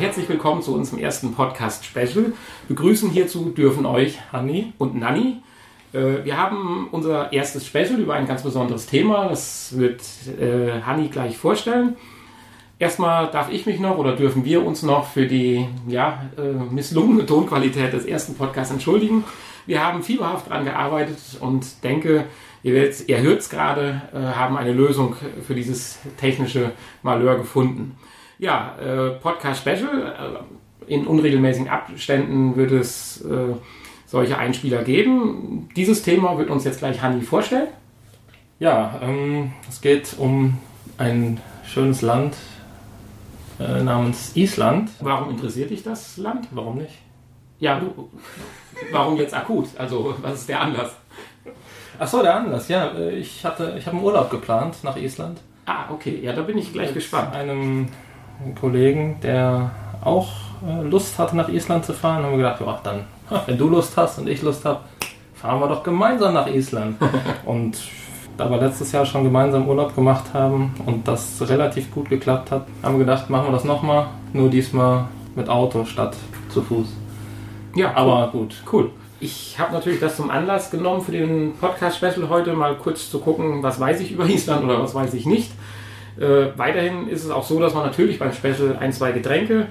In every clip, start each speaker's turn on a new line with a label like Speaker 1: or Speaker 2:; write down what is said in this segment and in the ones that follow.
Speaker 1: Herzlich willkommen zu unserem ersten Podcast-Special. Begrüßen hierzu dürfen euch Hanni und Nanni. Äh, wir haben unser erstes Special über ein ganz besonderes Thema. Das wird äh, Hanni gleich vorstellen. Erstmal darf ich mich noch oder dürfen wir uns noch für die ja, äh, misslungene Tonqualität des ersten Podcasts entschuldigen. Wir haben fieberhaft daran gearbeitet und denke, ihr, ihr hört es gerade, haben eine Lösung für dieses technische Malheur gefunden. Ja, äh, Podcast Special. Äh, in unregelmäßigen Abständen wird es äh, solche Einspieler geben. Dieses Thema wird uns jetzt gleich Hanni vorstellen.
Speaker 2: Ja, ähm, es geht um ein schönes Land äh, namens Island.
Speaker 1: Warum interessiert dich das Land?
Speaker 2: Warum nicht?
Speaker 1: Ja, du, warum jetzt akut? Also, was ist der Anlass?
Speaker 2: Ach so, der Anlass, ja. äh, Ich hatte, ich habe einen Urlaub geplant nach Island.
Speaker 1: Ah, okay. Ja, da bin ich gleich
Speaker 2: Mit
Speaker 1: gespannt.
Speaker 2: einem Kollegen, der auch äh, Lust hatte, nach Island zu fahren, haben wir gedacht, ja, dann, wenn du Lust hast und ich Lust habe, fahren wir doch gemeinsam nach Island. und da wir letztes Jahr schon gemeinsam Urlaub gemacht haben und das relativ gut geklappt hat, haben wir gedacht, machen wir das nochmal, nur diesmal mit Auto statt zu Fuß.
Speaker 1: Ja,
Speaker 2: Aber gut.
Speaker 1: Cool. Ich habe natürlich das zum Anlass genommen für den Podcast-Special heute mal kurz zu gucken, was weiß ich über Island oder was weiß ich nicht. Äh, weiterhin ist es auch so, dass man natürlich beim Special ein, zwei Getränke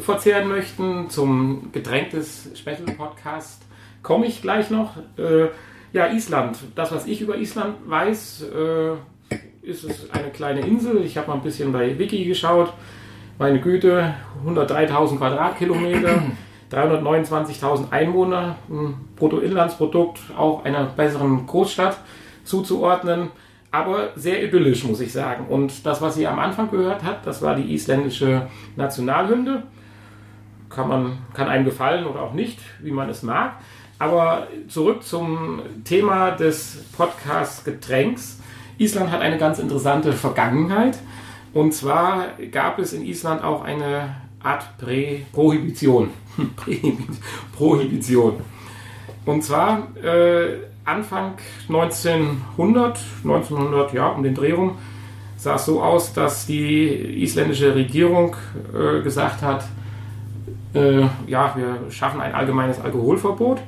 Speaker 1: verzehren möchten. Zum Getränk des Special-Podcast komme ich gleich noch. Äh, ja, Island. Das, was ich über Island weiß, äh, ist es eine kleine Insel. Ich habe mal ein bisschen bei Wiki geschaut. Meine Güte, 103.000 Quadratkilometer. 329.000 Einwohner, ein Bruttoinlandsprodukt auch einer besseren Großstadt zuzuordnen, aber sehr idyllisch, muss ich sagen. Und das, was ihr am Anfang gehört habt, das war die isländische Nationalhymne. Kann, man, kann einem gefallen oder auch nicht, wie man es mag. Aber zurück zum Thema des Podcasts Getränks. Island hat eine ganz interessante Vergangenheit. Und zwar gab es in Island auch eine Art Prä Prohibition. Prohibition. Und zwar äh, Anfang 1900, 1900, ja, um den Dreh rum, sah es so aus, dass die isländische Regierung äh, gesagt hat, äh, ja, wir schaffen ein allgemeines Alkoholverbot.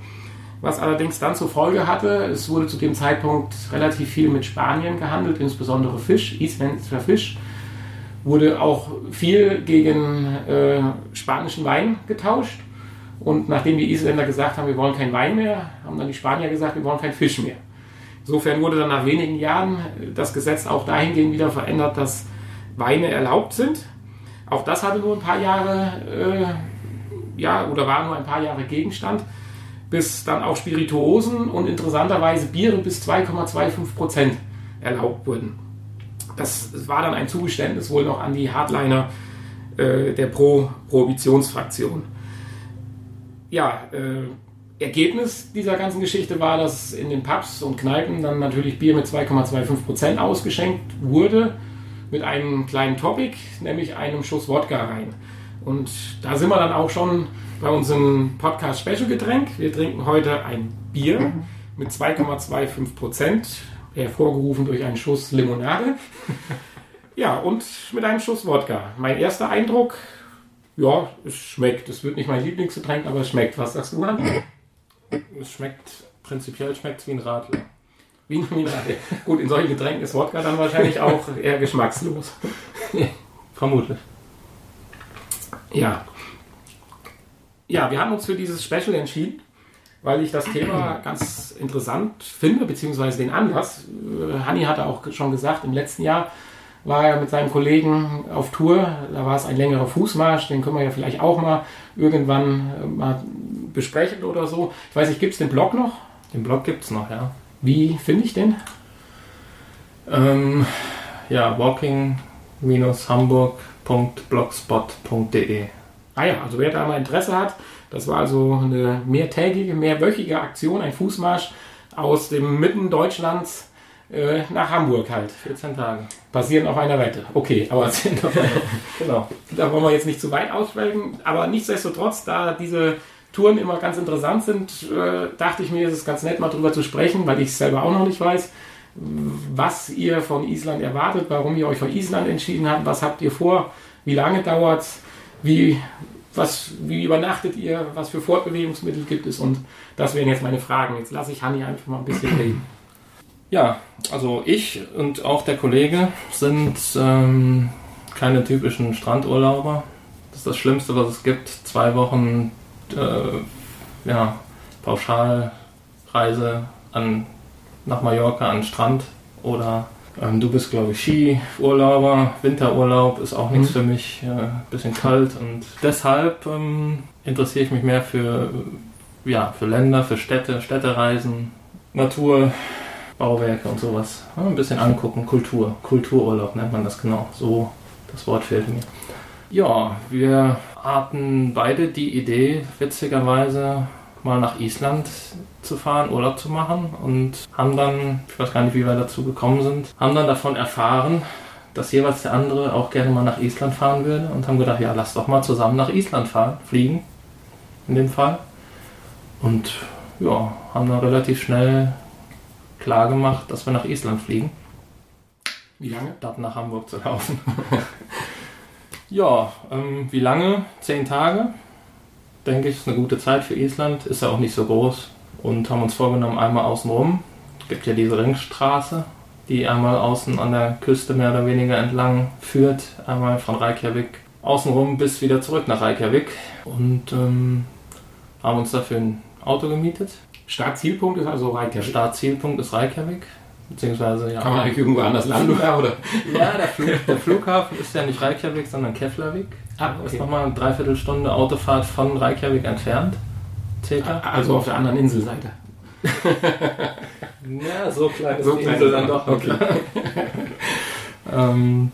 Speaker 1: Was allerdings dann zur Folge hatte, es wurde zu dem Zeitpunkt relativ viel mit Spanien gehandelt, insbesondere Fisch, isländischer Fisch wurde auch viel gegen äh, spanischen Wein getauscht. Und nachdem die Isländer gesagt haben, wir wollen keinen Wein mehr, haben dann die Spanier gesagt, wir wollen keinen Fisch mehr. Insofern wurde dann nach wenigen Jahren das Gesetz auch dahingehend wieder verändert, dass Weine erlaubt sind. Auch das hatte nur ein paar Jahre, äh, ja, oder war nur ein paar Jahre Gegenstand, bis dann auch Spirituosen und interessanterweise Biere bis 2,25 Prozent erlaubt wurden das, das war dann ein Zugeständnis wohl noch an die Hardliner äh, der Pro-Prohibitionsfraktion. Ja, äh, Ergebnis dieser ganzen Geschichte war, dass in den Pubs und Kneipen dann natürlich Bier mit 2,25% ausgeschenkt wurde, mit einem kleinen Topic, nämlich einem Schuss Wodka rein. Und da sind wir dann auch schon bei unserem Podcast Special Getränk. Wir trinken heute ein Bier mit 2,25% hervorgerufen durch einen Schuss Limonade. ja, und mit einem Schuss Wodka. Mein erster Eindruck, ja, es schmeckt. Es wird nicht mein Lieblingsgetränk, aber es schmeckt. Was sagst du, Mann?
Speaker 2: Es schmeckt, prinzipiell schmeckt es wie ein Radler.
Speaker 1: Wie ein Radler. Gut, in solchen Getränken ist Wodka dann wahrscheinlich auch eher geschmackslos.
Speaker 2: Vermutlich.
Speaker 1: Ja. Ja, wir haben uns für dieses Special entschieden weil ich das Thema ganz interessant finde, beziehungsweise den Anlass. Äh, Hanni hatte auch schon gesagt, im letzten Jahr war er mit seinem Kollegen auf Tour. Da war es ein längerer Fußmarsch, den können wir ja vielleicht auch mal irgendwann äh, mal besprechen oder so. Ich weiß nicht, gibt es den Blog noch?
Speaker 2: Den Blog gibt es noch, ja.
Speaker 1: Wie finde ich den?
Speaker 2: Ähm, ja, walking-hamburg.blogspot.de.
Speaker 1: Ah ja, also wer da mal Interesse hat, das war also eine mehrtägige, mehrwöchige Aktion, ein Fußmarsch aus dem Mitten Deutschlands äh, nach Hamburg halt.
Speaker 2: 14 Tage.
Speaker 1: Basierend auf einer Wette. Okay, aber genau. Da wollen wir jetzt nicht zu weit ausschwelgen. Aber nichtsdestotrotz, da diese Touren immer ganz interessant sind, äh, dachte ich mir, es ist ganz nett, mal drüber zu sprechen, weil ich es selber auch noch nicht weiß, was ihr von Island erwartet, warum ihr euch für Island entschieden habt, was habt ihr vor, wie lange dauert es wie, was, wie übernachtet ihr? Was für Fortbewegungsmittel gibt es? Und das wären jetzt meine Fragen. Jetzt lasse ich Hanni einfach mal ein bisschen reden.
Speaker 2: Ja, also ich und auch der Kollege sind ähm, keine typischen Strandurlauber. Das ist das Schlimmste, was es gibt. Zwei Wochen äh, ja, Pauschalreise an, nach Mallorca an den Strand oder ähm, du bist, glaube ich, Skiurlauber, Winterurlaub ist auch nichts mhm. für mich, äh, bisschen kalt und deshalb ähm, interessiere ich mich mehr für, ja, für Länder, für Städte, Städtereisen, Natur, Bauwerke und sowas. Ja, ein bisschen angucken, Kultur, Kultururlaub nennt man das genau, so das Wort fehlt mir. Ja, wir hatten beide die Idee, witzigerweise mal nach Island zu fahren, Urlaub zu machen und haben dann, ich weiß gar nicht, wie wir dazu gekommen sind, haben dann davon erfahren, dass jeweils der andere auch gerne mal nach Island fahren würde und haben gedacht, ja, lass doch mal zusammen nach Island fahren, fliegen, in dem Fall. Und ja, haben dann relativ schnell klar gemacht, dass wir nach Island fliegen.
Speaker 1: Wie lange?
Speaker 2: Dort nach Hamburg zu laufen. ja, ähm, wie lange? Zehn Tage denke ich, ist eine gute Zeit für Island. Ist ja auch nicht so groß. Und haben uns vorgenommen, einmal außenrum. Es gibt ja diese Ringstraße, die einmal außen an der Küste mehr oder weniger entlang führt. Einmal von Reykjavik außenrum bis wieder zurück nach Reykjavik. Und ähm, haben uns dafür ein Auto gemietet.
Speaker 1: Startzielpunkt ist also Reykjavik.
Speaker 2: Startzielpunkt ist Reykjavik. Beziehungsweise,
Speaker 1: ja. Kann man eigentlich irgendwo anders landen, oder?
Speaker 2: Ja, der, Flug, der, Flughafen ist ja nicht Reykjavik, sondern Keflavik. Ah, okay. Ist nochmal eine Dreiviertelstunde Autofahrt von Reykjavik entfernt.
Speaker 1: Circa. Also auf der anderen Inselseite.
Speaker 2: ja, so klein ist so die Insel dann doch. Okay. ähm,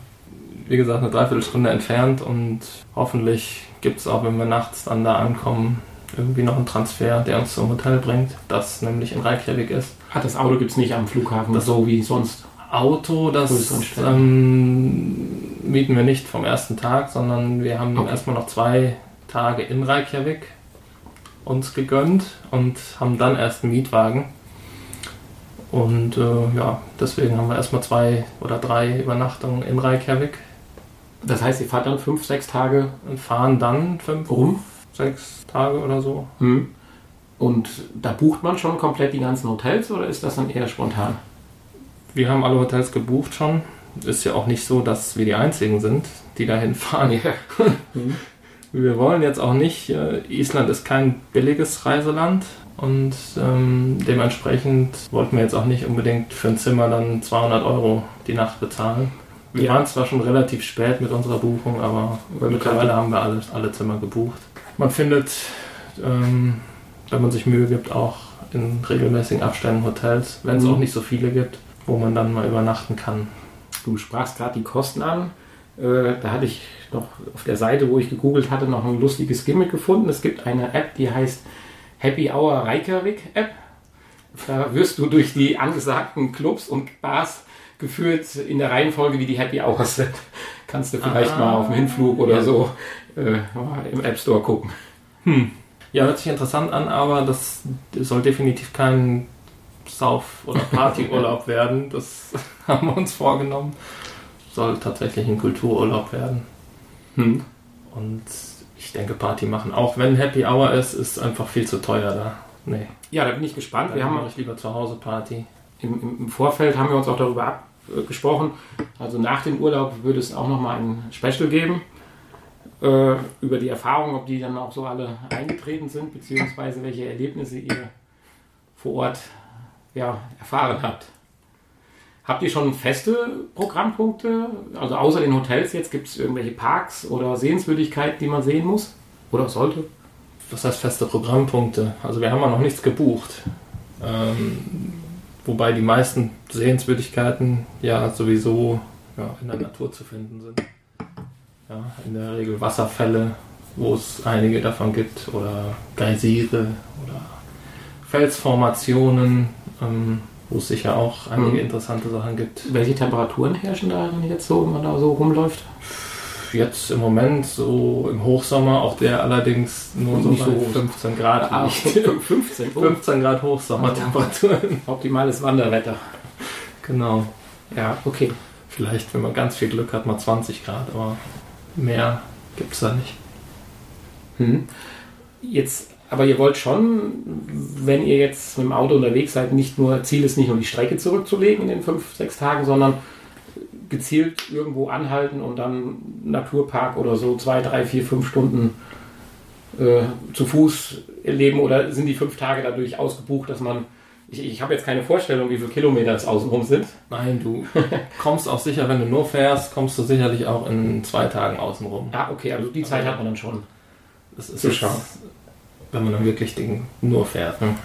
Speaker 2: wie gesagt, eine Dreiviertelstunde entfernt und hoffentlich gibt es auch, wenn wir nachts dann da ankommen, irgendwie noch einen Transfer, der uns zum Hotel bringt, das nämlich in Reykjavik ist.
Speaker 1: Ah, das Auto gibt es nicht am Flughafen,
Speaker 2: das so wie sonst. Auto, das ähm, mieten wir nicht vom ersten Tag, sondern wir haben okay. erstmal noch zwei Tage in Reykjavik uns gegönnt und haben dann erst einen Mietwagen. Und äh, ja, deswegen haben wir erstmal zwei oder drei Übernachtungen in Reykjavik.
Speaker 1: Das heißt, ihr fahrt dann fünf, sechs Tage
Speaker 2: und fahren dann fünf,
Speaker 1: Warum?
Speaker 2: Sechs Tage oder so.
Speaker 1: Hm. Und da bucht man schon komplett die ganzen Hotels oder ist das dann eher spontan?
Speaker 2: Wir haben alle Hotels gebucht schon. Ist ja auch nicht so, dass wir die Einzigen sind, die dahin fahren. Mhm. wir wollen jetzt auch nicht, äh, Island ist kein billiges Reiseland und ähm, dementsprechend wollten wir jetzt auch nicht unbedingt für ein Zimmer dann 200 Euro die Nacht bezahlen. Wir ja. waren zwar schon relativ spät mit unserer Buchung, aber mittlerweile haben wir alle, alle Zimmer gebucht. Man findet, ähm, wenn man sich Mühe gibt, auch in regelmäßigen Abständen Hotels, wenn es mhm. auch nicht so viele gibt wo man dann mal übernachten kann.
Speaker 1: Du sprachst gerade die Kosten an. Äh, da hatte ich noch auf der Seite, wo ich gegoogelt hatte, noch ein lustiges Gimmick gefunden. Es gibt eine App, die heißt Happy Hour Reykjavik App. Da wirst du durch die angesagten Clubs und Bars geführt in der Reihenfolge, wie die Happy Hours sind. Kannst du vielleicht ah, mal auf dem Hinflug oder ja. so äh, im App Store gucken.
Speaker 2: Hm. Ja, hört sich interessant an, aber das soll definitiv kein Sauf- oder Partyurlaub werden. Das haben wir uns vorgenommen. Soll tatsächlich ein Kultururlaub werden. Hm. Und ich denke, Party machen. Auch wenn Happy Hour ist, ist einfach viel zu teuer da. Nee.
Speaker 1: Ja, da bin ich gespannt.
Speaker 2: Da wir haben ich lieber zu Hause Party.
Speaker 1: Im, Im, Vorfeld haben wir uns auch darüber abgesprochen. Also nach dem Urlaub würde es auch nochmal ein Special geben äh, über die Erfahrungen, ob die dann auch so alle eingetreten sind, beziehungsweise welche Erlebnisse ihr vor Ort ja, erfahren habt. Habt ihr schon feste Programmpunkte? Also außer den Hotels jetzt gibt es irgendwelche Parks oder Sehenswürdigkeiten, die man sehen muss oder sollte?
Speaker 2: Was heißt feste Programmpunkte? Also wir haben ja noch nichts gebucht. Ähm, wobei die meisten Sehenswürdigkeiten ja sowieso ja, in der Natur zu finden sind. Ja, in der Regel Wasserfälle, wo es einige davon gibt, oder Geysire oder Felsformationen, ähm, wo es sicher auch einige mhm. interessante Sachen gibt.
Speaker 1: Welche Temperaturen herrschen da jetzt so, wenn man da so rumläuft?
Speaker 2: Jetzt im Moment so im Hochsommer, auch der allerdings nur so, so 15 Grad.
Speaker 1: Ah, 15,
Speaker 2: oh. 15 Grad Hochsommertemperaturen.
Speaker 1: Optimales Wanderwetter.
Speaker 2: Genau.
Speaker 1: Ja, okay.
Speaker 2: Vielleicht, wenn man ganz viel Glück hat, mal 20 Grad, aber mehr gibt es da nicht.
Speaker 1: Hm. Jetzt, aber ihr wollt schon, wenn ihr jetzt mit dem Auto unterwegs seid, nicht nur, Ziel ist nicht nur die Strecke zurückzulegen in den fünf, sechs Tagen, sondern gezielt irgendwo anhalten und dann Naturpark oder so zwei, drei, vier, fünf Stunden äh, zu Fuß erleben oder sind die fünf Tage dadurch ausgebucht, dass man ich, ich habe jetzt keine Vorstellung, wie viele Kilometer es außenrum sind.
Speaker 2: Nein, du kommst auch sicher, wenn du nur fährst, kommst du sicherlich auch in zwei Tagen außenrum.
Speaker 1: Ah, okay, also die Zeit
Speaker 2: Aber
Speaker 1: hat man dann schon.
Speaker 2: Das ist
Speaker 1: Zu schauen.
Speaker 2: wenn man dann wirklich den nur fährt. Ne?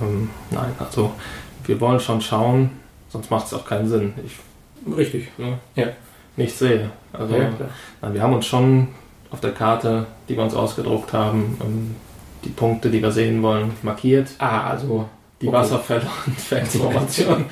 Speaker 2: Ähm, nein, also wir wollen schon schauen, sonst macht es auch keinen Sinn. Ich
Speaker 1: Richtig.
Speaker 2: ne,
Speaker 1: Ja.
Speaker 2: nicht sehe. Also
Speaker 1: Ja,
Speaker 2: nein, wir haben uns schon auf der Karte, die wir uns ausgedruckt haben, ähm, die Punkte, die wir sehen wollen, markiert.
Speaker 1: Ah, also
Speaker 2: Die
Speaker 1: Okay.
Speaker 2: Wasserfälle und Felsinformationen.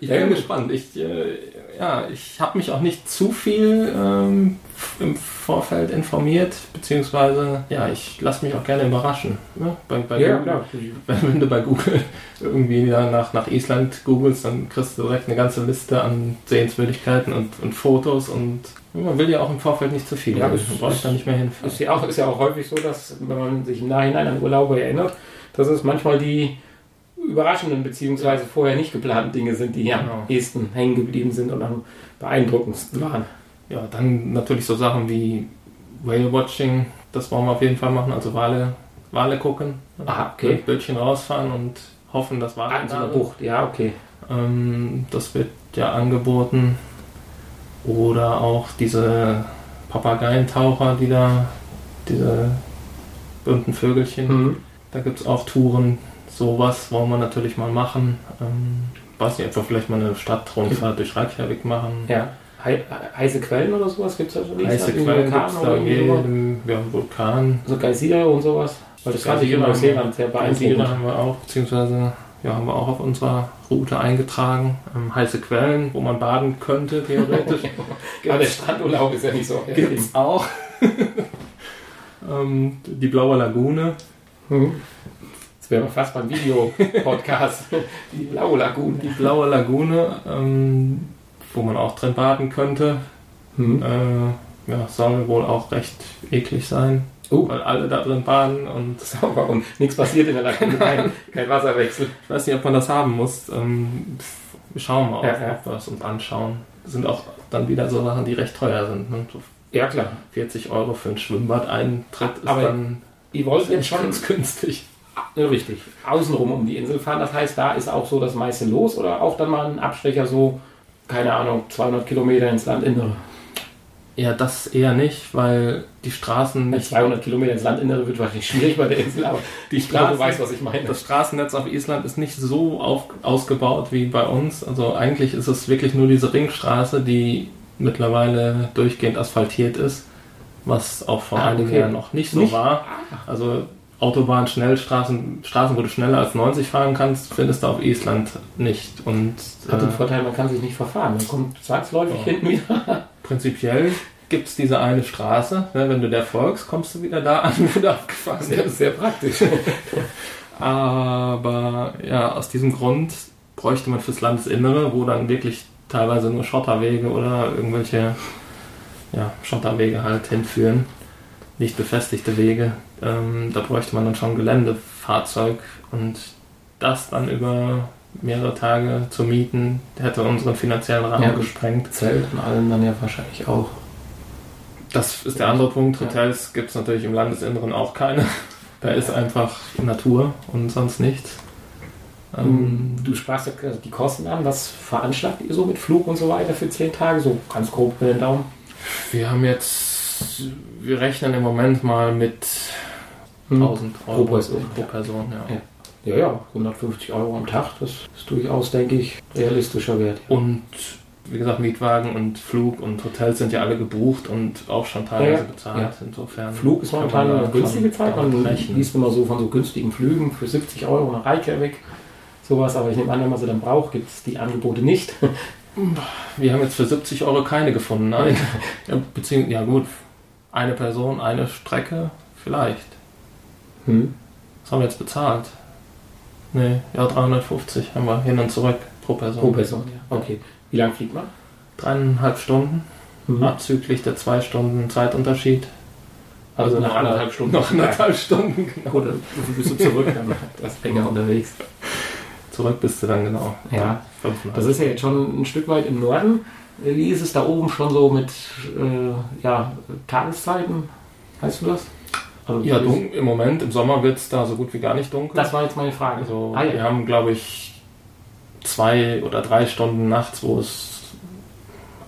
Speaker 2: Ich
Speaker 1: Ja,
Speaker 2: bin gespannt. Ich, äh, ja, ich habe mich auch nicht zu viel ähm, im Vorfeld informiert, beziehungsweise ja, ich lasse mich auch gerne überraschen. Ne? Bei, bei
Speaker 1: ja,
Speaker 2: Google,
Speaker 1: klar.
Speaker 2: Wenn, du bei Google irgendwie nach, nach Island googelst, dann kriegst du direkt eine ganze Liste an Sehenswürdigkeiten und, und Fotos und man will ja auch im Vorfeld nicht zu viel.
Speaker 1: Ja, das
Speaker 2: du brauchst da nicht mehr hinfahren.
Speaker 1: Ist ja, auch, ist ja auch häufig so, dass wenn man sich im Nachhinein an Urlaube erinnert, dass es manchmal die überraschenden beziehungsweise vorher nicht geplanten Dinge sind, die am
Speaker 2: Genau.
Speaker 1: ehesten hängen geblieben sind und am beeindruckendsten waren.
Speaker 2: Ja, dann natürlich so Sachen wie Whale Watching, das wollen wir auf jeden Fall machen, also Wale, Wale gucken.
Speaker 1: Aha, okay.
Speaker 2: Mit Bötchen rausfahren und hoffen, dass Wale
Speaker 1: Ah, in so einer. Bucht, ja, okay.
Speaker 2: Ähm, das wird ja angeboten. Oder auch diese Papageientaucher, die da, diese bunten Vögelchen.
Speaker 1: Mhm.
Speaker 2: Da gibt es auch Touren. Sowas wollen wir natürlich mal machen. Ähm, weiß nicht, wir vielleicht mal eine Stadtrundfahrt durch Reykjavik machen.
Speaker 1: Ja. Hei heiße Quellen oder sowas gibt es da schon?
Speaker 2: Heiße Quellen gibt es da jedem, ja, Vulkan.
Speaker 1: So Geysire und sowas? Weil das fand ich in Neuseeland sehr beeindruckend.
Speaker 2: haben wir auch, beziehungsweise ja, haben wir auch auf unserer Route eingetragen. Ähm, heiße Quellen, wo man baden könnte, theoretisch.
Speaker 1: Aber der Strandurlaub ist ja nicht so.
Speaker 2: Gibt's auch. ähm, die Blaue Lagune.
Speaker 1: Mhm. Das wäre fast beim Video-Podcast. Die blaue Lagune.
Speaker 2: Die Blaue Lagune, ähm, wo man auch drin baden könnte.
Speaker 1: Mhm.
Speaker 2: Äh, ja, soll wohl auch recht eklig sein,
Speaker 1: Oh,
Speaker 2: weil alle da drin baden und
Speaker 1: sauber und nichts passiert in der Lagune. Kein, kein Wasserwechsel.
Speaker 2: ich weiß nicht, ob man das haben muss. Ähm, wir schauen mal, ob,
Speaker 1: Ja, ja.
Speaker 2: ob wir es uns anschauen. Das sind auch dann wieder so Sachen, die recht teuer sind. Ne?
Speaker 1: Ja, klar.
Speaker 2: 40 Euro für ein Schwimmbad-Eintritt ist
Speaker 1: Aber
Speaker 2: dann
Speaker 1: Ihr wollt jetzt schon
Speaker 2: ganz günstig.
Speaker 1: Ja, richtig außenrum um die Insel fahren. Das heißt, da ist auch so das meiste los oder auch dann mal ein Abstecher so, keine Ahnung, 200 Kilometer ins Landinnere.
Speaker 2: Ja, das eher nicht, weil die Straßen nicht
Speaker 1: 200 Kilometer ins Landinnere wird wahrscheinlich schwierig bei der Insel, aber
Speaker 2: Die
Speaker 1: ich glaube, du
Speaker 2: Straßen-
Speaker 1: weißt, was ich meine.
Speaker 2: Das Straßennetz auf Island ist nicht so auf, ausgebaut wie bei uns. Also eigentlich ist es wirklich nur diese Ringstraße, die mittlerweile durchgehend asphaltiert ist, was auch vor
Speaker 1: Ah,
Speaker 2: einigen
Speaker 1: okay.
Speaker 2: Jahren noch nicht so
Speaker 1: Nicht?
Speaker 2: war. Also Autobahn, Schnellstraßen, Straßen, wo du schneller als 90 fahren kannst, findest du auf Island nicht. Und
Speaker 1: Hat den
Speaker 2: äh,
Speaker 1: Vorteil, man kann sich nicht verfahren. Man kommt zwangsläufig
Speaker 2: Ja.
Speaker 1: hinten wieder.
Speaker 2: prinzipiell gibt es diese eine Straße. Ne, wenn du der folgst, kommst du wieder da an, wo du abgefahren bist.
Speaker 1: Sehr, sehr praktisch.
Speaker 2: Aber ja, aus diesem Grund bräuchte man fürs Landesinnere, wo dann wirklich teilweise nur Schotterwege oder irgendwelche ja, Schotterwege halt hinführen, nicht befestigte Wege, ähm, da bräuchte man dann schon ein Geländefahrzeug und das dann über mehrere Tage zu mieten, hätte unseren finanziellen Rahmen
Speaker 1: Ja.
Speaker 2: gesprengt.
Speaker 1: Zelt und allem dann ja wahrscheinlich auch.
Speaker 2: Das ist der andere Punkt.
Speaker 1: Ja.
Speaker 2: Hotels gibt es natürlich im Landesinneren auch keine. Da ist einfach Natur und sonst nichts. Ähm,
Speaker 1: Du sprachst ja die Kosten an. Was veranschlagt ihr so mit Flug und so weiter für 10 Tage? So ganz grob über den Daumen.
Speaker 2: wir haben jetzt, wir rechnen im Moment mal mit 1000 Euro
Speaker 1: Hm. Pro Person.
Speaker 2: pro Person ja.
Speaker 1: Ja. Ja, ja, 150 Euro am Tag, das ist durchaus, denke ich, realistischer Wert.
Speaker 2: Und wie gesagt, Mietwagen und Flug und Hotels sind ja alle gebucht und auch schon teilweise
Speaker 1: Ja, ja.
Speaker 2: bezahlt.
Speaker 1: Ja.
Speaker 2: Insofern
Speaker 1: Flug ist momentan eine günstige Zeit. Man liest immer so von so günstigen Flügen für 70 Euro nach Reykjavik. Sowas, aber ich nehme an, wenn man sie dann braucht, gibt es die Angebote nicht.
Speaker 2: Wir haben jetzt für 70 Euro keine gefunden, nein. ja, beziehungsweise, ja gut, eine Person, eine Strecke, vielleicht.
Speaker 1: Hm.
Speaker 2: Was haben wir jetzt bezahlt? Nee, ja, 350 haben wir hin und zurück pro Person.
Speaker 1: Pro Person, ja. Okay. Wie lange fliegt man?
Speaker 2: Dreieinhalb Stunden,
Speaker 1: Mhm.
Speaker 2: abzüglich der zwei Stunden Zeitunterschied.
Speaker 1: Also, nach anderthalb Stunden.
Speaker 2: Noch anderthalb Stunden,
Speaker 1: genau. Oder bist du zurück? Dann das länger unterwegs.
Speaker 2: Zurück bist du dann genau.
Speaker 1: Ja, das ist ja jetzt schon ein Stück weit im Norden. Wie ist es da oben schon so mit äh, ja, Tageszeiten? Weißt du das?
Speaker 2: Also ja, dunkel, im Moment, im Sommer wird es da so gut wie gar nicht dunkel.
Speaker 1: Das war jetzt meine Frage.
Speaker 2: Also, ah, ja. Wir haben, glaube ich, zwei oder drei Stunden nachts, wo es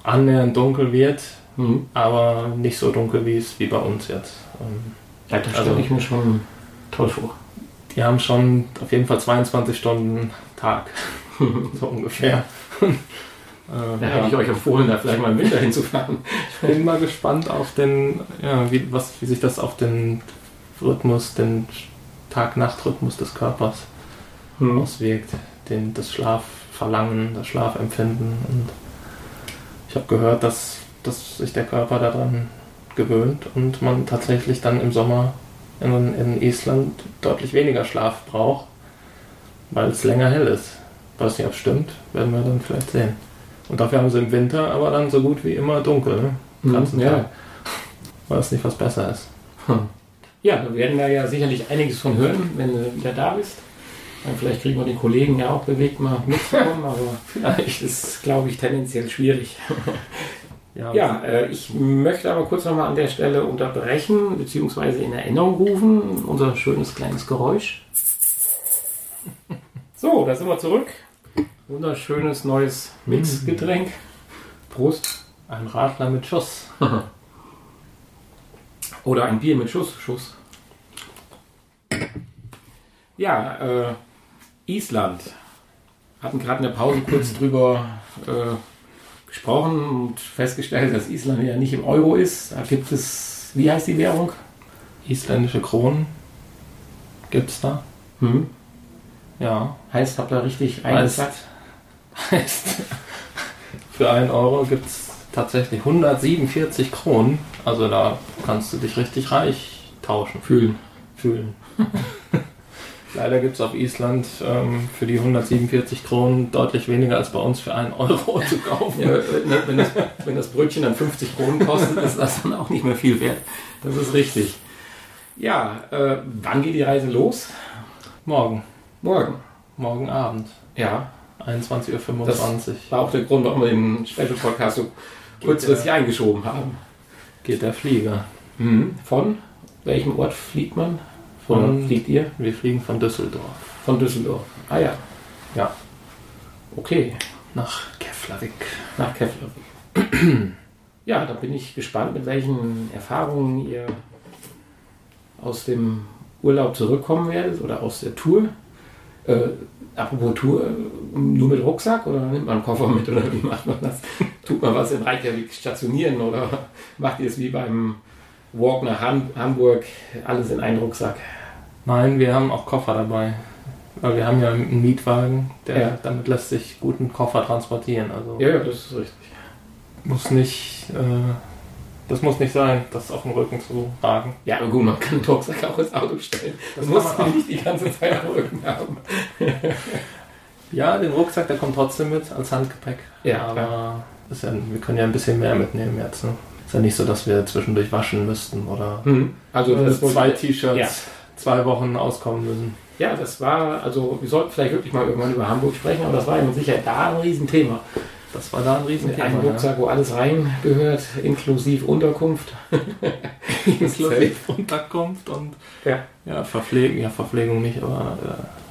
Speaker 2: annähernd dunkel wird, mhm. aber nicht so dunkel wie es wie bei uns jetzt.
Speaker 1: Ja, das also, stelle ich mir schon toll vor.
Speaker 2: Die haben schon auf jeden Fall 22 Stunden Tag, so ungefähr.
Speaker 1: Äh, da hätte ich euch empfohlen, da vielleicht mal im Winter hinzufahren.
Speaker 2: Ich bin mal gespannt auf den, ja, wie, was, wie sich das auf den Rhythmus, den Tag-Nacht-Rhythmus des Körpers hm. auswirkt. Den, das Schlafverlangen, das Schlafempfinden. Und ich habe gehört, dass, dass sich der Körper daran gewöhnt und man tatsächlich dann im Sommer in, in Island deutlich weniger Schlaf braucht, weil es länger hell ist. Weiß nicht, ob stimmt, werden wir dann vielleicht sehen. Und dafür haben sie im Winter aber dann so gut wie immer dunkel, ne? Den mhm, ganzen
Speaker 1: ja. Tag.
Speaker 2: Weiß nicht, was besser ist.
Speaker 1: Hm. Ja, da werden wir ja sicherlich einiges von hören, wenn du wieder da bist. Vielleicht kriegen wir die Kollegen ja auch bewegt, mal mitzukommen, aber vielleicht ist, glaube ich, tendenziell schwierig. Ja, ja äh, ich möchte aber kurz nochmal an der Stelle unterbrechen, beziehungsweise in Erinnerung rufen, unser schönes kleines Geräusch. So, da sind wir zurück. Wunderschönes neues Mixgetränk. Prost.
Speaker 2: Ein Radler mit Schuss.
Speaker 1: Oder ein Bier mit Schuss. Schuss. Ja, äh, Island. Hatten gerade in der Pause kurz drüber äh, gesprochen und festgestellt, dass Island ja nicht im Euro ist. Da gibt es, wie heißt die Währung?
Speaker 2: Isländische Kronen gibt es da.
Speaker 1: Hm. Ja. Heißt, habt ihr richtig
Speaker 2: eingesagt? Heißt, für 1 Euro gibt es tatsächlich 147 Kronen. Also da kannst du dich richtig reich tauschen.
Speaker 1: Fühlen.
Speaker 2: Fühlen. Leider gibt es auf Island ähm, für die 147 Kronen deutlich weniger als bei uns für 1 Euro zu kaufen.
Speaker 1: Ja, wenn, das, wenn, das, Brötchen dann 50 Kronen kostet, ist das dann auch nicht mehr viel wert. Das ist richtig. Ja, äh, wann geht die Reise los?
Speaker 2: Morgen.
Speaker 1: Morgen.
Speaker 2: Morgen Abend.
Speaker 1: Ja.
Speaker 2: 21.25 Uhr.
Speaker 1: Das war auch der Grund, warum wir den Special Podcast so kurzfristig eingeschoben haben.
Speaker 2: Geht der Flieger.
Speaker 1: Mhm. Von welchem Ort fliegt man?
Speaker 2: Von, Oder fliegt ihr? Wir fliegen von Düsseldorf.
Speaker 1: Von Düsseldorf. Ah ja.
Speaker 2: Ja.
Speaker 1: Okay.
Speaker 2: Nach Keflavik.
Speaker 1: Nach Keflavik. ja, da bin ich gespannt, mit welchen Erfahrungen ihr aus dem Urlaub zurückkommen werdet oder aus der Tour. Äh, apropos Tour, nur mit Rucksack oder nimmt man einen Koffer mit oder wie macht man das? Tut man was in Reykjavik stationieren oder macht ihr es wie beim Walk nach Han Hamburg, alles in einen Rucksack?
Speaker 2: Nein, wir haben auch Koffer dabei. Weil wir haben ja einen Mietwagen, der ja. damit lässt sich guten Koffer transportieren. Also
Speaker 1: ja, ja, das ist richtig.
Speaker 2: Muss nicht äh, das muss nicht sein, das auf dem Rücken zu tragen.
Speaker 1: Ja, aber gut, man kann den Rucksack auch ins Auto stellen. Das, das muss man nicht die ganze Zeit am Rücken haben.
Speaker 2: ja, den Rucksack, der kommt trotzdem mit als Handgepäck.
Speaker 1: Ja,
Speaker 2: aber ja, wir können ja ein bisschen mehr mitnehmen jetzt. Ne? Ist ja nicht so, dass wir zwischendurch waschen müssten oder
Speaker 1: mhm.
Speaker 2: also das zwei T-Shirts ja. zwei Wochen auskommen müssen.
Speaker 1: Ja, das war, also wir sollten vielleicht wirklich mal irgendwann über Hamburg sprechen, aber das war ja mit Sicherheit da ein Riesenthema.
Speaker 2: Das war da ein Riesenthema.
Speaker 1: Ein Rucksack, wo alles reingehört, inklusive Unterkunft.
Speaker 2: inklusive Unterkunft und
Speaker 1: ja.
Speaker 2: Ja, Verpflegung, ja, Verpflegung nicht, aber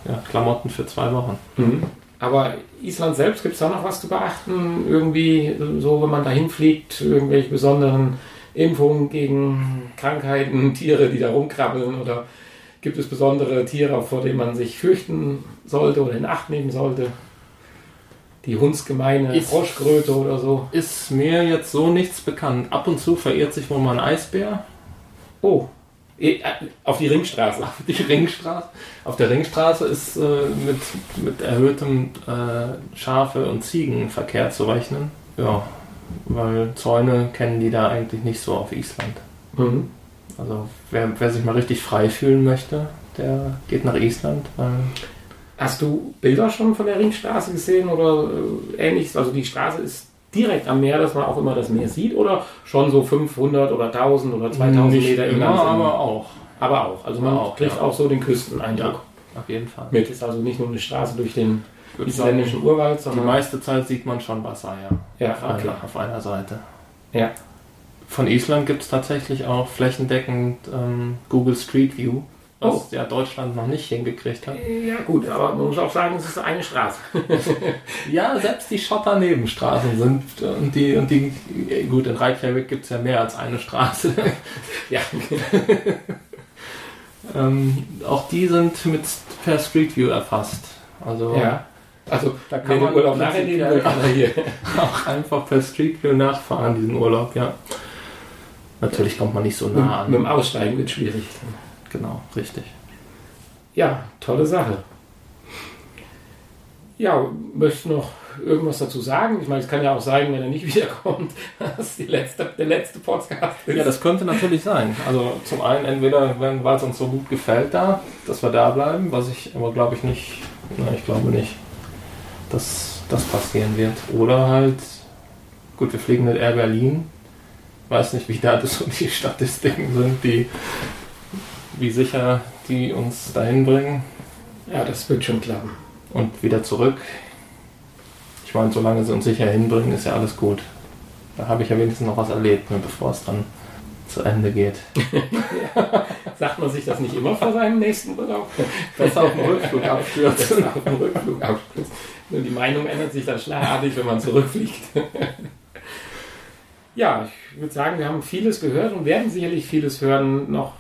Speaker 2: äh, ja, Klamotten für zwei Wochen.
Speaker 1: Mhm. Aber Island selbst, gibt es da noch was zu beachten? Irgendwie, so wenn man da hinfliegt, irgendwelche besonderen Impfungen gegen Krankheiten, Tiere, die da rumkrabbeln oder gibt es besondere Tiere, vor denen man sich fürchten sollte oder in Acht nehmen sollte? Die hundsgemeine ist, Froschkröte oder so.
Speaker 2: Ist mir jetzt so nichts bekannt. Ab und zu verirrt sich wohl mal ein Eisbär.
Speaker 1: Oh. Äh, auf die Ringstraße.
Speaker 2: Auf die Ringstraße. Auf der Ringstraße ist äh, mit, mit erhöhtem äh, Schafe- und Ziegenverkehr zu rechnen. Ja, weil Zäune kennen die da eigentlich nicht so auf Island.
Speaker 1: Mhm.
Speaker 2: Also wer, wer sich mal richtig frei fühlen möchte, der geht nach Island, weil
Speaker 1: Hast du Bilder schon von der Ringstraße gesehen oder äh, ähnliches? Also die Straße ist direkt am Meer, dass man auch immer das Meer sieht oder schon so 500 oder 1000 oder 2000
Speaker 2: Nicht
Speaker 1: Meter
Speaker 2: immer,
Speaker 1: Inlands-
Speaker 2: aber auch.
Speaker 1: aber auch. Also man
Speaker 2: auch,
Speaker 1: kriegt
Speaker 2: ja.
Speaker 1: auch so den Küsteneindruck
Speaker 2: Auf jeden Fall.
Speaker 1: mit. Ist also nicht nur eine Straße durch den
Speaker 2: ich sagen,
Speaker 1: isländischen Urwald,
Speaker 2: Die
Speaker 1: sondern
Speaker 2: meiste Zeit sieht man schon Wasser, ja.
Speaker 1: ja,
Speaker 2: Auf,
Speaker 1: okay.
Speaker 2: einer, auf einer Seite.
Speaker 1: Ja.
Speaker 2: Von Island gibt es tatsächlich auch flächendeckend ähm, Google Street View, was
Speaker 1: Oh.
Speaker 2: ja Deutschland noch nicht hingekriegt hat.
Speaker 1: Ja gut, aber man muss auch sagen, es ist eine Straße.
Speaker 2: Ja, selbst die Schotternebenstraßen sind und die, und die gut, in Reykjavik gibt es ja mehr als eine Straße.
Speaker 1: ja,
Speaker 2: ähm, auch die sind mit per Street View erfasst. Also
Speaker 1: ja. Also
Speaker 2: da kann man
Speaker 1: Urlaub nachher nehmen will, er hier.
Speaker 2: auch einfach per Street View nachfahren, diesen Urlaub, ja. Natürlich kommt man nicht so nah an.
Speaker 1: Mit dem Aussteigen wird schwierig.
Speaker 2: Genau, richtig.
Speaker 1: Ja, tolle Sache. Ja, möchtest du noch irgendwas dazu sagen? Ich meine, es kann ja auch sein, wenn er nicht wiederkommt, dass die letzte, der letzte Podcast ist.
Speaker 2: Ja, das könnte natürlich sein. Also zum einen entweder, wenn weil es uns so gut gefällt da, dass wir da bleiben, was ich aber glaube ich nicht, na, ich glaube nicht, dass das passieren wird. Oder halt, gut, wir fliegen mit Air Berlin. Weiß nicht, wie da das so die Statistiken sind, die wie sicher die uns dahin bringen
Speaker 1: ja, das wird schon klappen.
Speaker 2: und wieder zurück. Ich meine, solange sie uns sicher hinbringen, ist ja alles gut. Da habe ich ja wenigstens noch was erlebt, ne, bevor es dann zu Ende geht.
Speaker 1: Sagt man sich das nicht immer vor seinem nächsten Urlaub?
Speaker 2: Besser auf dem Rückflug abstürzen.
Speaker 1: Besser auf dem Rückflug abstürzen. Nur die Meinung ändert sich dann schlagartig, wenn man zurückfliegt. ja, ich würde sagen, wir haben vieles gehört und werden sicherlich vieles hören noch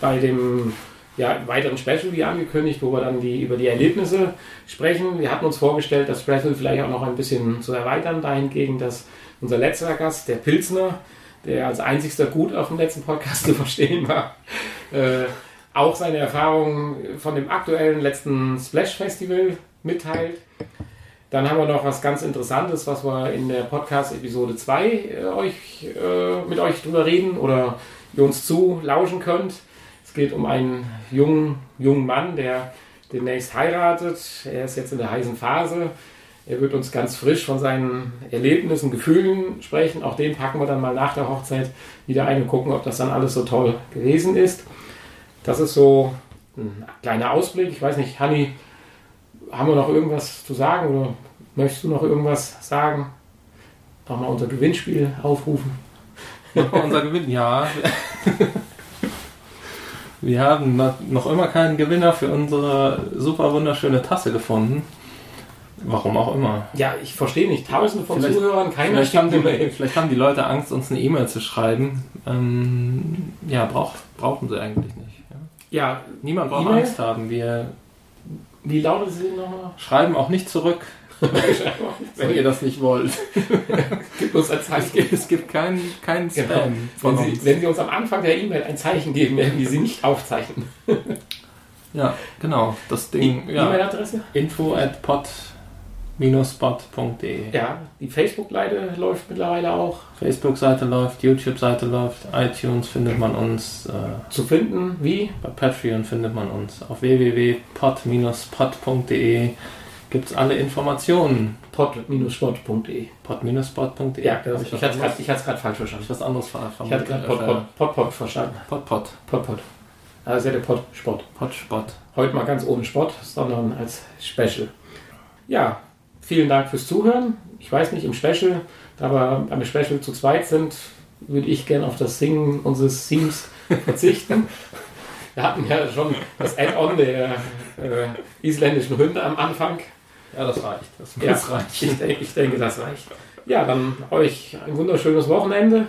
Speaker 1: bei dem ja, weiteren Special, wie angekündigt, wo wir dann die, über die Erlebnisse sprechen. Wir hatten uns vorgestellt, das Special vielleicht auch noch ein bisschen zu erweitern, dahingegen, dass unser letzter Gast, der Pilsner, der als einzigster gut auf dem letzten Podcast zu verstehen war, äh, auch seine Erfahrungen von dem aktuellen letzten Splash Festival mitteilt. Dann haben wir noch was ganz Interessantes, was wir in der Podcast-Episode 2 äh, euch, äh, mit euch drüber reden oder ihr uns zu lauschen könnt. Es geht um einen jungen, jungen Mann, der demnächst heiratet. Er ist jetzt in der heißen Phase. Er wird uns ganz frisch von seinen Erlebnissen, Gefühlen sprechen. Auch den packen wir dann mal nach der Hochzeit wieder ein und gucken, ob das dann alles so toll gewesen ist. Das ist so ein kleiner Ausblick. Ich weiß nicht, Hanni, haben wir noch irgendwas zu sagen oder möchtest du noch irgendwas sagen? Nochmal unser Gewinnspiel aufrufen.
Speaker 2: Unser Gewinn, ja. Wir haben noch- immer keinen Gewinner für unsere super wunderschöne Tasse gefunden. Warum auch immer.
Speaker 1: Ja, ich verstehe nicht. Tausende von
Speaker 2: Vielleicht-
Speaker 1: Zuhörern, keiner
Speaker 2: Vielleicht haben, die, vielleicht haben die Leute Angst, uns eine E-Mail zu schreiben. Ähm, ja, brauch, brauchen sie eigentlich nicht. Ja.
Speaker 1: Ja,
Speaker 2: Niemand braucht
Speaker 1: E-Mail?
Speaker 2: Angst haben. Wir
Speaker 1: wie lautet sie nochmal?
Speaker 2: schreiben auch nicht zurück, wenn ihr das nicht wollt.
Speaker 1: Gib uns ein
Speaker 2: Es
Speaker 1: Zeichen.
Speaker 2: gibt, es gibt keinen keinen
Speaker 1: Genau.
Speaker 2: Spam von
Speaker 1: Wenn Sie,
Speaker 2: uns.
Speaker 1: wenn Sie uns am Anfang der E-Mail ein Zeichen geben, werden wir sie nicht aufzeichnen.
Speaker 2: Ja, genau. Das Ding,
Speaker 1: E-
Speaker 2: ja.
Speaker 1: E-Mail-Adresse?
Speaker 2: info at pod-spot.de
Speaker 1: Ja, die Facebook-Seite läuft mittlerweile auch
Speaker 2: Facebook-Seite läuft, YouTube-Seite läuft, iTunes findet man uns, äh,
Speaker 1: zu finden. Wie?
Speaker 2: bei Patreon findet man uns. Auf www.pod-spot.de gibt es alle Informationen.
Speaker 1: pod-sport.de.
Speaker 2: pod-spot.de
Speaker 1: Ja, das,
Speaker 2: Hab
Speaker 1: ich hatte es gerade falsch verstanden.
Speaker 2: ich was anderes ver
Speaker 1: Ich hatte gerade pod, pod, pod, verstanden.
Speaker 2: Pod, Pod,
Speaker 1: Pod, pod. Also ja der Pod, Sport.
Speaker 2: Pod, Spot.
Speaker 1: Heute mal ganz ohne Sport, sondern als Special. Ja, vielen Dank fürs Zuhören. Ich weiß nicht, im Special, da wir beim Special zu zweit sind, würde ich gerne auf das Singen unseres Themes verzichten. Wir hatten ja schon das Add-on der äh, isländischen Hunde am Anfang.
Speaker 2: Ja, das reicht. Das
Speaker 1: Ja,
Speaker 2: reichen.
Speaker 1: ich, denke, ich denke, das reicht. Ja, dann euch ein wunderschönes Wochenende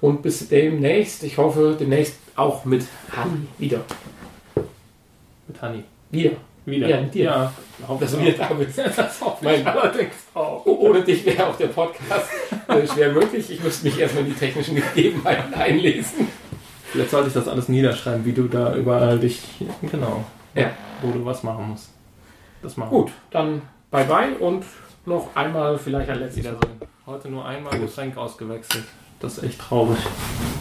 Speaker 1: und bis demnächst. Ich hoffe, demnächst auch mit Hanni wieder.
Speaker 2: Mit Hanni.
Speaker 1: Wir.
Speaker 2: Wieder.
Speaker 1: Ja, mit dir.
Speaker 2: Ja, hoffe
Speaker 1: Dass du wieder da bist.
Speaker 2: Das hoffe
Speaker 1: Mein-
Speaker 2: ich allerdings auch.
Speaker 1: Ohne dich wäre auch der Podcast äh, schwer möglich. Ich müsste mich erstmal in die technischen Gegebenheiten einlesen.
Speaker 2: Vielleicht sollte ich das alles niederschreiben, wie du da überall dich. Genau.
Speaker 1: Ja.
Speaker 2: Wo du was machen musst. Das machen
Speaker 1: Gut, dann bye bye und noch einmal vielleicht ein letztes.
Speaker 2: Wiedersehen. Heute nur einmal Getränk ausgewechselt. Das ist echt traurig.